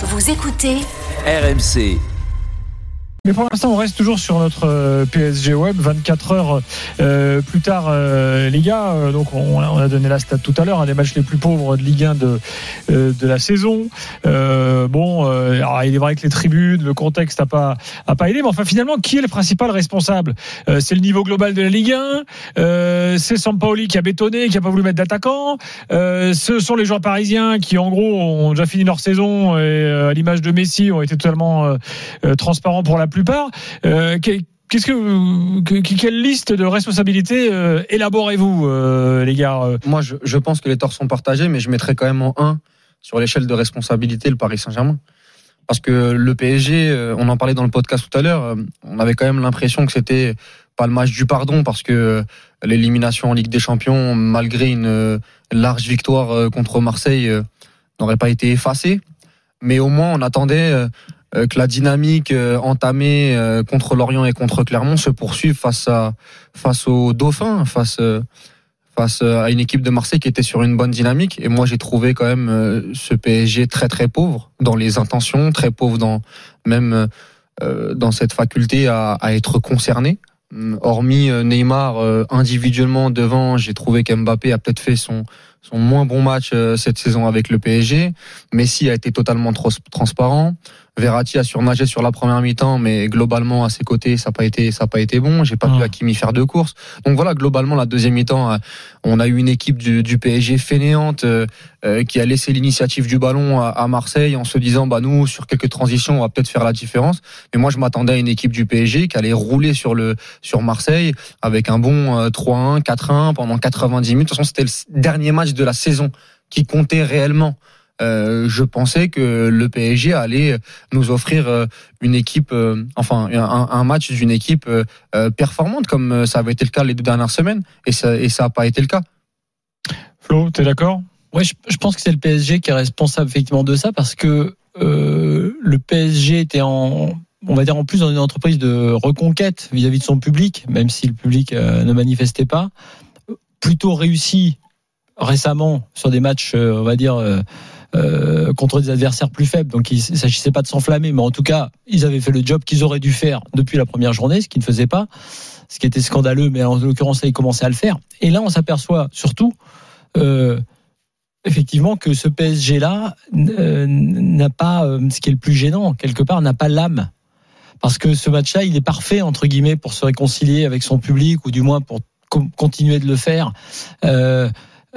Vous écoutez RMC. Mais pour l'instant, on reste toujours sur notre euh, PSG Web. 24 heures euh, plus tard, euh, les gars. euh, donc, on, on a donné la stat tout à l'heure, un des matchs les plus pauvres de Ligue 1 de, euh, de la saison. Euh, bon, alors, il est vrai que les tribunes, le contexte n'a pas, a pas aidé. Mais enfin, finalement, qui est le principal responsable? C'est le niveau global de la Ligue 1. Euh, c'est Sampaoli qui a bétonné, qui a pas voulu mettre d'attaquant. Ce sont les joueurs parisiens qui, en gros, ont déjà fini leur saison et, à l'image de Messi, ont été totalement transparents pour la plupart. Euh, quelle liste de responsabilités euh, élaborez-vous, euh, les gars Moi, je, je pense que les torts sont partagés, mais je mettrais quand même en 1 sur l'échelle de responsabilité le Paris Saint-Germain. Parce que le PSG, on en parlait dans le podcast tout à l'heure, on avait quand même l'impression que c'était pas le match du pardon parce que l'élimination en Ligue des Champions, malgré une large victoire contre Marseille, n'aurait pas été effacée. Mais au moins, on attendait que la dynamique euh, entamée euh, contre Lorient et contre Clermont se poursuive face à face aux Dauphins, face euh, face euh, à une équipe de Marseille qui était sur une bonne dynamique. Et moi, j'ai trouvé quand même euh, ce PSG très très pauvre dans les intentions, très pauvre dans même euh, dans cette faculté à, être concerné. Hormis euh, Neymar euh, individuellement devant, j'ai trouvé qu'Mbappé a peut-être fait son son moins bon match euh, cette saison avec le PSG. Messi a été totalement transparent. Verratti a surnagé sur la première mi-temps, mais globalement à ses côtés, ça n'a pas été, ça a pas été bon. J'ai pas Ah. vu Hakimi faire deux courses. Donc voilà, globalement la deuxième mi-temps, euh, on a eu une équipe du, du PSG fainéante euh, euh, qui a laissé l'initiative du ballon à, à Marseille en se disant bah nous sur quelques transitions on va peut-être faire la différence. Mais moi je m'attendais à une équipe du PSG qui allait rouler sur le sur Marseille avec un bon euh, 3-1, 4-1 pendant 90 minutes. De toute façon c'était le dernier match de la saison qui comptait réellement. Euh, je pensais que le PSG allait nous offrir euh, une équipe, euh, enfin un, un match d'une équipe performante comme ça avait été le cas les deux dernières semaines et ça et ça a pas été le cas. Flo, t'es d'accord? Ouais, je, je pense que c'est le PSG qui est responsable effectivement de ça parce que euh, le PSG était en, on va dire en plus dans une entreprise de reconquête vis-à-vis de son public, même si le public euh, ne manifestait pas, plutôt réussi récemment sur des matchs, euh, on va dire. Euh, euh, contre des adversaires plus faibles, donc il ne s'agissait pas de s'enflammer, mais en tout cas, ils avaient fait le job qu'ils auraient dû faire depuis la première journée, ce qu'ils ne faisaient pas, ce qui était scandaleux, mais en l'occurrence, ils commençaient à le faire. Et là, on s'aperçoit surtout euh, effectivement que ce PSG là n'a pas euh, ce qui est le plus gênant quelque part n'a pas l'âme. Parce que ce match là il est parfait entre guillemets pour se réconcilier avec son public ou du moins pour continuer de le faire. Euh,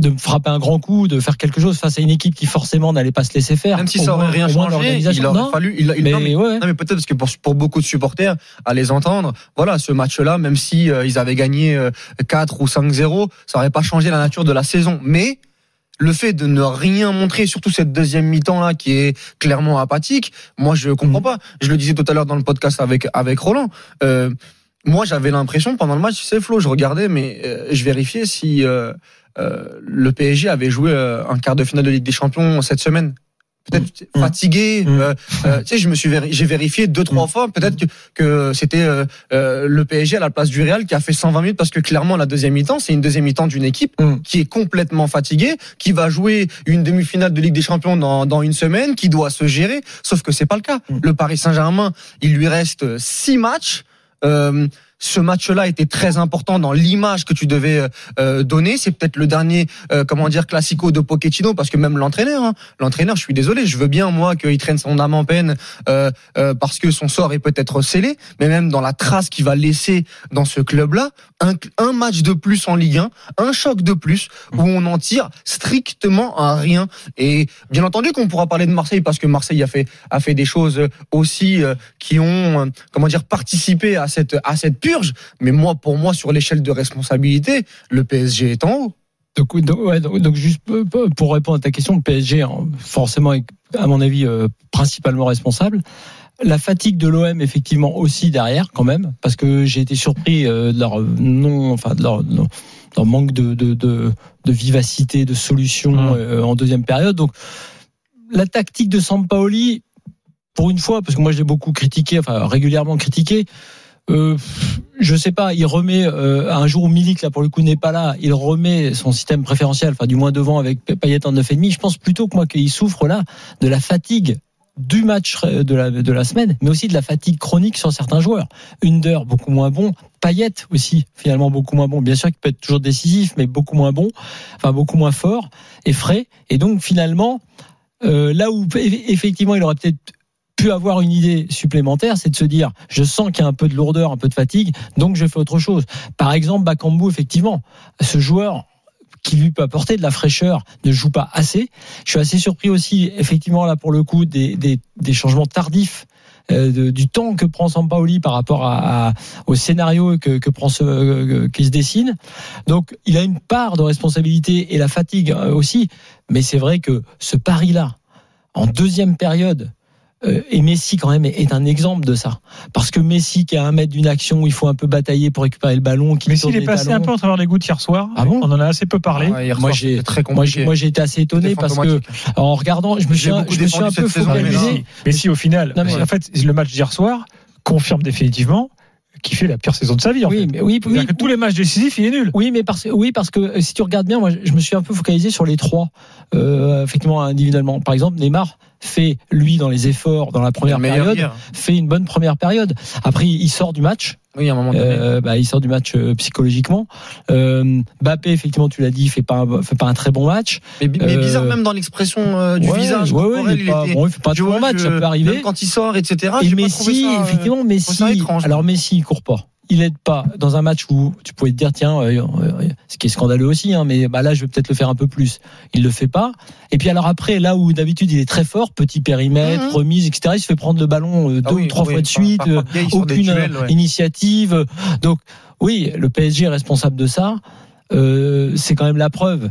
de frapper un grand coup, de faire quelque chose face à une équipe qui forcément n'allait pas se laisser faire. Même si ça aurait moins- rien changé, il aurait Non, fallu. Il, il- mais non, mais, ouais. non, mais peut-être parce que pour, pour beaucoup de supporters, à les entendre, voilà, ce match-là, même si euh, ils avaient gagné euh, 4 ou 5-0, ça aurait pas changé la nature de la saison. Mais le fait de ne rien montrer, surtout cette deuxième mi-temps là qui est clairement apathique, moi je comprends Mhm. pas. Je le disais tout à l'heure dans le podcast avec avec Roland. Euh, moi j'avais l'impression pendant le match, tu sais Flo, je regardais, mais euh, je vérifiais si euh, euh, le PSG avait joué euh, un quart de finale de Ligue des Champions cette semaine. Peut-être Mhm. fatigué. Euh, tu sais, je me suis véri- j'ai vérifié deux trois fois. Peut-être que, que c'était euh, euh, le PSG à la place du Real qui a fait 120 minutes parce que clairement la deuxième mi-temps, c'est une deuxième mi-temps d'une équipe Mhm. qui est complètement fatiguée, qui va jouer une demi-finale de Ligue des Champions dans, dans une semaine, qui doit se gérer. Sauf que c'est pas le cas. Le Paris Saint-Germain, il lui reste six matchs. Euh, ce match-là était très important dans l'image que tu devais euh, donner. C'est peut-être le dernier, euh, comment dire, classico de Pochettino, parce que même l'entraîneur, hein, l'entraîneur, je suis désolé, je veux bien moi qu'il traîne son âme en peine euh, euh, parce que son sort est peut-être scellé, mais même dans la trace qu'il va laisser dans ce club-là, un, un match de plus en Ligue 1, un choc de plus où on en tire strictement à rien. Et bien entendu qu'on pourra parler de Marseille parce que Marseille a fait a fait des choses aussi euh, qui ont euh, comment dire participé à cette à cette purge. Mais moi, pour moi, sur l'échelle de responsabilité, le PSG est en haut. Donc, donc, ouais, donc, donc juste euh, pour répondre à ta question, le PSG, forcément, est, à mon avis, euh, principalement responsable. La fatigue de l'OM, effectivement, aussi derrière, quand même, parce que j'ai été surpris euh, de leur non, enfin, de leur, manque de, de, de, de vivacité, de solution Mmh. euh, en deuxième période. Donc, la tactique de Sampaoli, pour une fois, parce que moi je l'ai beaucoup critiqué, enfin régulièrement critiqué, euh, je sais pas, il remet euh, un jour où Milik là pour le coup n'est pas là, il remet son système préférentiel, enfin du moins devant avec Payet en 9,5. Je pense plutôt que moi qu'il souffre là de la fatigue du match de la, de la semaine, mais aussi de la fatigue chronique sur certains joueurs. Under, beaucoup moins bon. Payet aussi, finalement, beaucoup moins bon. Bien sûr qu'il peut être toujours décisif, mais beaucoup moins bon. Enfin, beaucoup moins fort et frais. Et donc, finalement, euh, là où effectivement il aurait peut-être pu avoir une idée supplémentaire, c'est de se dire, je sens qu'il y a un peu de lourdeur, un peu de fatigue, donc je fais autre chose. Par exemple, Bakambu, effectivement, ce joueur qui lui peut apporter de la fraîcheur ne joue pas assez. Je suis assez surpris aussi, effectivement, là pour le coup, des, changements tardifs euh, du temps que prend Sampaoli par rapport au scénario que, prend ce, euh, qui se dessine. Donc, il a une part de responsabilité et la fatigue euh, aussi. Mais c'est vrai que ce pari-là, en deuxième période, euh, et Messi quand même est un exemple de ça. Parce que Messi qui a un mètre d'une action où il faut un peu batailler pour récupérer le ballon. Qui Messi il est passé un peu en travers les gouttes hier soir. Ah bon On en a assez peu parlé. Ah, moi j'ai très moi j'ai été assez étonné parce que en regardant, je me suis, un, je me suis un peu focalisé. Messi au final, non, mais, en fait le match d'hier soir confirme définitivement qui fait la pire saison de sa vie. En oui, fait. mais oui, oui, que tous les matchs décisifs, il est nul. Oui, mais parce, oui, parce que euh, si tu regardes bien, moi, je me suis un peu focalisé sur les trois, euh, effectivement, individuellement. Par exemple, Neymar fait, lui, dans les efforts, dans la première période, fait une bonne première période. Après, il sort du match. Oui, à un moment donné. Euh, bah, il sort du match euh, psychologiquement. Euh, Bappé, effectivement, tu l'as dit, fait pas un, fait pas un très bon match. Mais, mais bizarre même dans l'expression euh, du ouais, visage. Ouais, ouais, il, pas, bon, il fait pas un très bon match, ça peut arriver. Quand il sort, etc. Et Messi, ça, effectivement, Messi. Alors Messi, il court pas il aide pas dans un match où tu pouvais te dire tiens ce qui est scandaleux aussi hein, mais bah là je vais peut-être le faire un peu plus il le fait pas et puis alors après là où d'habitude il est très fort petit périmètre mmh. remise etc il se fait prendre le ballon deux ah oui, ou trois oui, fois de suite par, par, par aucune duels, ouais. initiative donc oui le PSG est responsable de ça euh, c'est quand même la preuve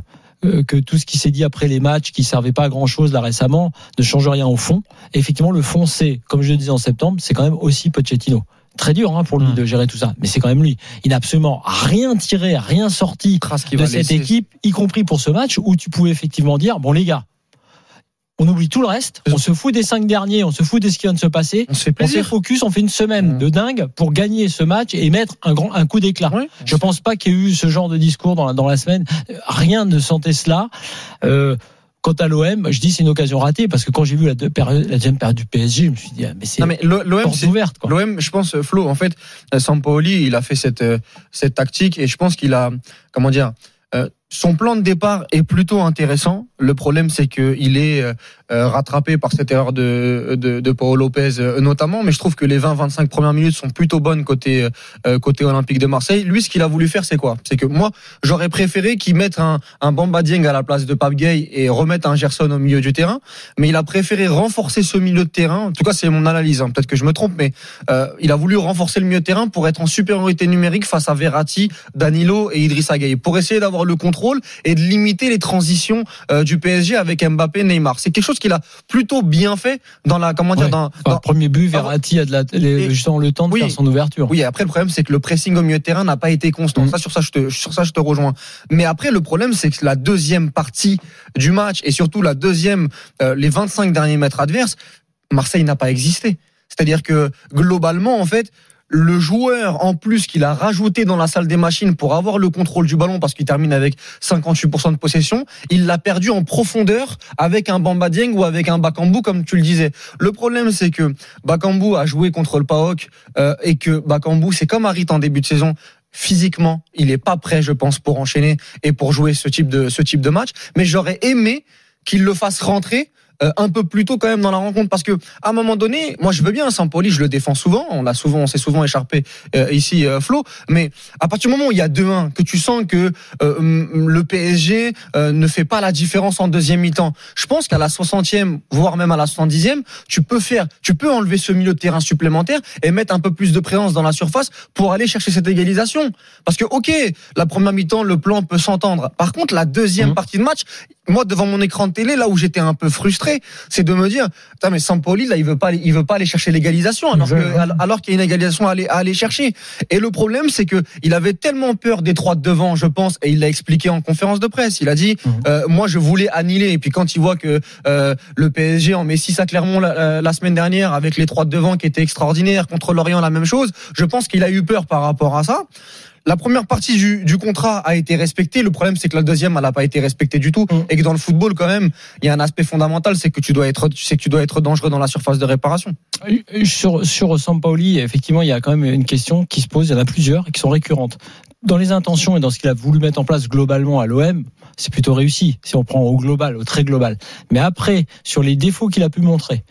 que tout ce qui s'est dit après les matchs qui servait pas à grand chose là récemment ne change rien au fond. Et effectivement, le fond, c'est, comme je le disais en septembre, c'est quand même aussi Pochettino très dur hein, pour lui mmh. de gérer tout ça. Mais c'est quand même lui. Il n'a absolument rien tiré, rien sorti de cette laisser. équipe, y compris pour ce match où tu pouvais effectivement dire bon les gars. On oublie tout le reste, on se fout des cinq derniers, on se fout de ce qui vient de se passer. On se fait, on fait focus, on fait une semaine mmh. de dingue pour gagner ce match et mettre un grand un coup d'éclat. Oui, Je pense pas qu'il y ait eu ce genre de discours dans la, dans la semaine. Rien ne sentait cela. Euh, Quant à l'OM, je dis c'est une occasion ratée parce que quand j'ai vu la, période, la deuxième période du PSG, je me suis dit ah, mais c'est l'OM c'est ouverte. L'OM, je pense Flo, en fait, Sampaoli, il a fait cette cette tactique et je pense qu'il a comment dire euh, son plan de départ est plutôt intéressant. Le problème, c'est qu'il est euh, rattrapé par cette erreur de, de, Paul Lopez euh, notamment. Mais je trouve que les 20-25 premières minutes sont plutôt bonnes côté euh, côté Olympique de Marseille. Lui, ce qu'il a voulu faire, c'est quoi? C'est que moi, j'aurais préféré qu'il mette un, un à la place de Pape Gay et remette un Gerson au milieu du terrain. Mais il a préféré renforcer ce milieu de terrain. En tout cas, c'est mon analyse. Hein. Peut-être que je me trompe, mais euh, il a voulu renforcer le milieu de terrain pour être en supériorité numérique face à Verratti, Danilo et Idrissa Gueye, pour essayer d'avoir le contrôle et de limiter les transitions euh, du PSG avec Mbappé, Neymar. C'est quelque chose qu'il a plutôt bien fait dans la comment dire ouais. dans, dans, premier but Verratti a de la, les, justement le temps de oui, faire son ouverture. Oui, après le problème c'est que le pressing au milieu de terrain n'a pas été constant. Mmh. Ça sur ça je te sur ça je te rejoins. Mais après le problème c'est que la deuxième partie du match et surtout la deuxième euh, les 25 derniers mètres adverses, Marseille n'a pas existé. C'est-à-dire que globalement en fait le joueur en plus qu'il a rajouté dans la salle des machines pour avoir le contrôle du ballon parce qu'il termine avec 58% de possession, il l'a perdu en profondeur avec un Bamba Dieng ou avec un Bakambu comme tu le disais. Le problème c'est que Bakambu a joué contre le PAOK euh, et que Bakambu c'est comme Harit en début de saison, physiquement, il est pas prêt, je pense, pour enchaîner et pour jouer ce type de ce type de match. Mais j'aurais aimé qu'il le fasse rentrer un peu plus tôt quand même dans la rencontre parce que à un moment donné, moi je veux bien Sampoli, je le défends souvent, on l'a souvent, on s'est souvent écharpé euh, ici euh, Flo, mais à partir du moment où il y a 2-1, que tu sens que euh, le PSG euh, ne fait pas la différence en deuxième mi-temps, je pense qu'à la 60e, voire même à la 70e, tu peux faire, tu peux enlever ce milieu de terrain supplémentaire et mettre un peu plus de présence dans la surface pour aller chercher cette égalisation. Parce que ok, la première mi-temps, le plan peut s'entendre. Par contre, la deuxième mmh. partie de match, moi devant mon écran de télé, là où j'étais un peu frustré c'est de me dire, mais Sampoli là, il veut pas, il veut pas aller chercher l'égalisation, alors que, alors qu'il y a une égalisation à aller, à aller chercher. Et le problème, c'est que il avait tellement peur des trois de devant, je pense, et il l'a expliqué en conférence de presse. Il a dit, mmh. euh, moi, je voulais annihiler. Et puis quand il voit que euh, le PSG en met 6 à Clermont la, la, semaine dernière avec les trois de devant qui étaient extraordinaires contre l'Orient, la même chose. Je pense qu'il a eu peur par rapport à ça. La première partie du, du, contrat a été respectée. Le problème, c'est que la deuxième, elle n'a pas été respectée du tout. Mm. Et que dans le football, quand même, il y a un aspect fondamental, c'est que tu dois être, c'est que tu dois être dangereux dans la surface de réparation. Sur, sur Sampaoli, effectivement, il y a quand même une question qui se pose. Il y en a plusieurs et qui sont récurrentes. Dans les intentions et dans ce qu'il a voulu mettre en place globalement à l'OM, c'est plutôt réussi. Si on prend au global, au très global. Mais après, sur les défauts qu'il a pu montrer,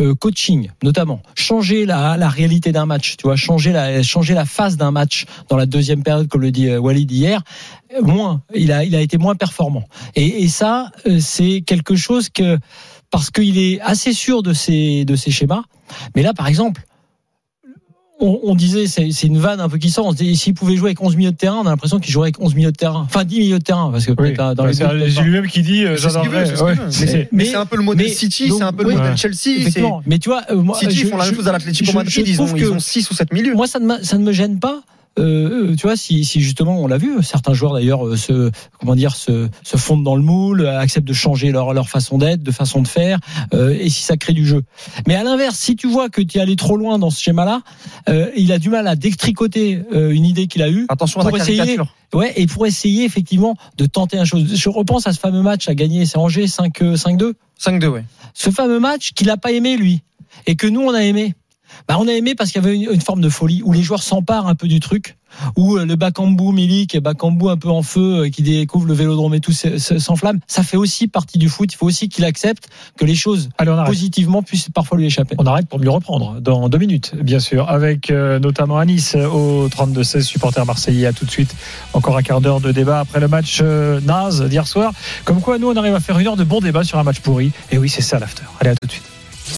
euh, coaching notamment, changer la, la réalité d'un match, tu vois, changer la changer la phase d'un match dans la deuxième période, comme le dit euh, Walid hier, moins, il a il a été moins performant. Et, et ça, euh, c'est quelque chose que parce qu'il est assez sûr de ses de ses schémas. Mais là, par exemple, on, on, disait, c'est une vanne un peu qui sort. On se dit, s'il pouvait jouer avec 11 milieux de terrain, on a l'impression qu'il jouerait avec 11 milieux de terrain. Enfin, 10 milieux de terrain. Parce que oui. dans les C'est lui-même qui dit, euh, j'adorerais. Ouais. Mais, mais c'est un peu le modèle City, c'est un peu le modèle Chelsea. Mais tu vois, euh, moi, City je, font la même chose à l'Atlético Madrid, ils ont, ils ont 6 ou 7 milieux. Moi, ça ne, ça ne me gêne pas euh, tu vois, si, si justement on l'a vu, certains joueurs d'ailleurs euh, se comment dire se, se fondent dans le moule, acceptent de changer leur leur façon d'être, de façon de faire, euh, et si ça crée du jeu. Mais à l'inverse, si tu vois que tu es allé trop loin dans ce schéma-là, euh, il a du mal à détricoter euh, une idée qu'il a eue. Attention à pour la essayer, ouais, et pour essayer effectivement de tenter un chose. Je repense à ce fameux match à gagner, c'est Angers 5 5-2. 5-2, ouais. Ce fameux match qu'il a pas aimé lui, et que nous on a aimé. Bah, on a aimé parce qu'il y avait une, une, forme de folie où les joueurs s'emparent un peu du truc, où le Bakambu Milik et Bakambu un peu en feu qui découvre le vélodrome et tout s'enflamme. Ça fait aussi partie du foot. Il faut aussi qu'il accepte que les choses Allez, positivement puissent parfois lui échapper. On arrête pour mieux reprendre dans deux minutes, bien sûr, avec euh, notamment à Nice au 32-16 supporters marseillais. À tout de suite, encore un quart d'heure de débat après le match euh, naze d'hier soir. Comme quoi, nous, on arrive à faire une heure de bon débat sur un match pourri. Et oui, c'est ça l'after. Allez, à tout de suite.